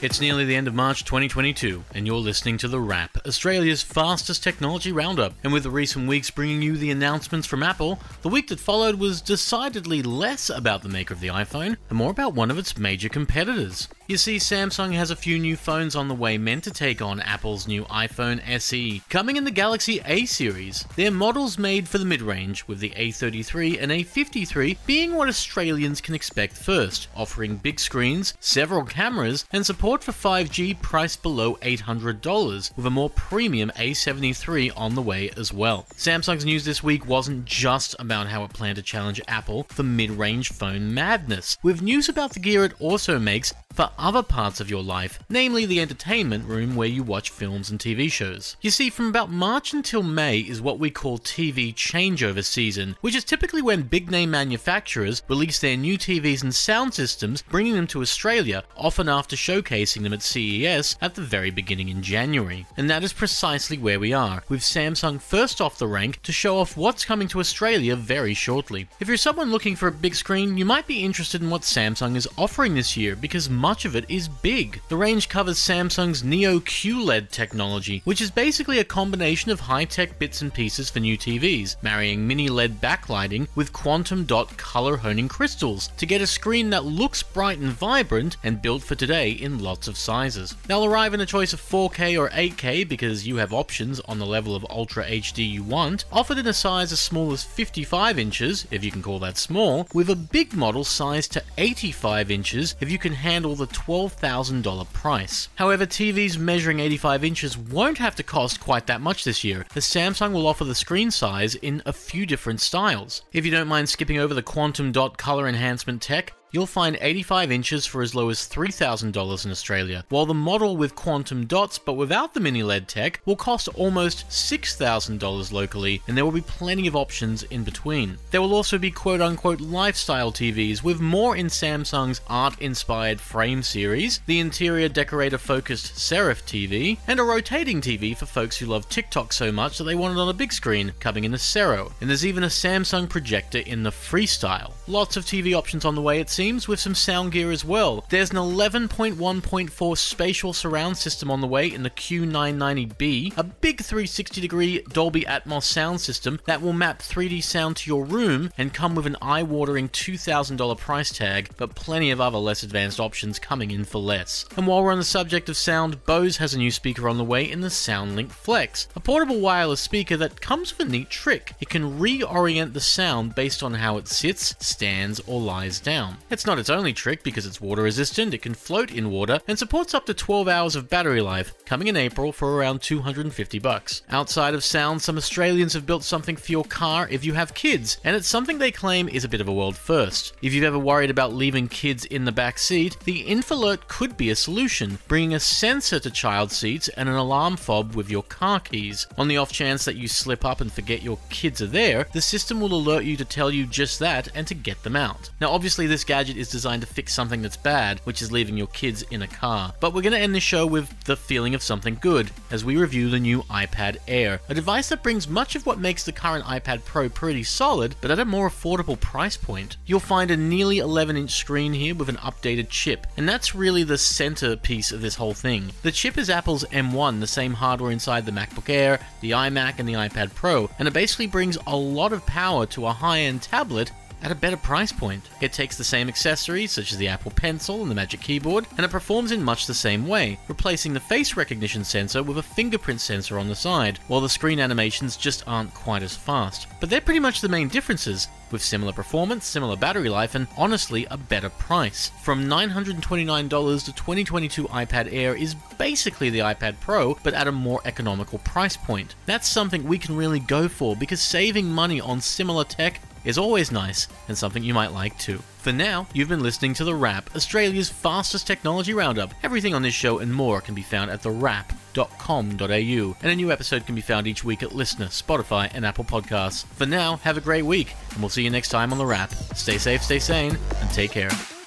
It's nearly the end of March 2022, and you're listening to The Wrap, Australia's fastest technology roundup. And with the recent weeks bringing you the announcements from Apple, the week that followed was decidedly less about the maker of the iPhone and more about one of its major competitors. You see, Samsung has a few new phones on the way meant to take on Apple's new iPhone SE, coming in the Galaxy A series. They're models made for the mid range, with the A33 and A53 being what Australians can expect first, offering big screens, several cameras, and support for 5G priced below $800, with a more premium A73 on the way as well. Samsung's news this week wasn't just about how it planned to challenge Apple for mid range phone madness, with news about the gear it also makes for other parts of your life, namely the entertainment room where you watch films and TV shows. You see, from about March until May is what we call TV changeover season, which is typically when big name manufacturers release their new TVs and sound systems, bringing them to Australia, often after showcasing them at CES at the very beginning in January. And that is precisely where we are, with Samsung first off the rank to show off what's coming to Australia very shortly. If you're someone looking for a big screen, you might be interested in what Samsung is offering this year because much of it is big. The range covers Samsung's Neo QLED technology, which is basically a combination of high tech bits and pieces for new TVs, marrying mini LED backlighting with quantum dot color honing crystals to get a screen that looks bright and vibrant and built for today in lots of sizes. They'll arrive in a choice of 4K or 8K because you have options on the level of Ultra HD you want, offered in a size as small as 55 inches, if you can call that small, with a big model sized to 85 inches if you can handle the $12,000 price. However, TVs measuring 85 inches won't have to cost quite that much this year, as Samsung will offer the screen size in a few different styles. If you don't mind skipping over the quantum dot color enhancement tech, You'll find 85 inches for as low as $3,000 in Australia, while the model with quantum dots but without the mini LED tech will cost almost $6,000 locally, and there will be plenty of options in between. There will also be quote unquote lifestyle TVs with more in Samsung's art inspired frame series, the interior decorator focused Serif TV, and a rotating TV for folks who love TikTok so much that they want it on a big screen, coming in a Sero. And there's even a Samsung projector in the Freestyle. Lots of TV options on the way, it's seems, with some sound gear as well. There's an 11.1.4 spatial surround system on the way in the Q990B, a big 360 degree Dolby Atmos sound system that will map 3D sound to your room and come with an eye watering $2,000 price tag, but plenty of other less advanced options coming in for less. And while we're on the subject of sound, Bose has a new speaker on the way in the SoundLink Flex, a portable wireless speaker that comes with a neat trick. It can reorient the sound based on how it sits, stands, or lies down. It's not its only trick because it's water resistant, it can float in water, and supports up to 12 hours of battery life, coming in April for around 250 bucks. Outside of sound, some Australians have built something for your car if you have kids, and it's something they claim is a bit of a world first. If you've ever worried about leaving kids in the back seat, the Infalert could be a solution, bringing a sensor to child seats and an alarm fob with your car keys. On the off chance that you slip up and forget your kids are there, the system will alert you to tell you just that and to get them out. Now, obviously, this gadget is designed to fix something that's bad, which is leaving your kids in a car. But we're going to end the show with the feeling of something good as we review the new iPad Air, a device that brings much of what makes the current iPad Pro pretty solid, but at a more affordable price point. You'll find a nearly 11 inch screen here with an updated chip, and that's really the centerpiece of this whole thing. The chip is Apple's M1, the same hardware inside the MacBook Air, the iMac, and the iPad Pro, and it basically brings a lot of power to a high end tablet at a better price point. It takes the same accessories, such as the Apple Pencil and the Magic Keyboard, and it performs in much the same way, replacing the face recognition sensor with a fingerprint sensor on the side, while the screen animations just aren't quite as fast. But they're pretty much the main differences, with similar performance, similar battery life, and honestly, a better price. From $929 to 2022 iPad Air is basically the iPad Pro, but at a more economical price point. That's something we can really go for because saving money on similar tech is always nice and something you might like too. For now, you've been listening to The Wrap, Australia's fastest technology roundup. Everything on this show and more can be found at thewrap.com.au, and a new episode can be found each week at LiSTNR, Spotify, and Apple Podcasts. For now, have a great week, and we'll see you next time on The Wrap. Stay safe, stay sane, and take care.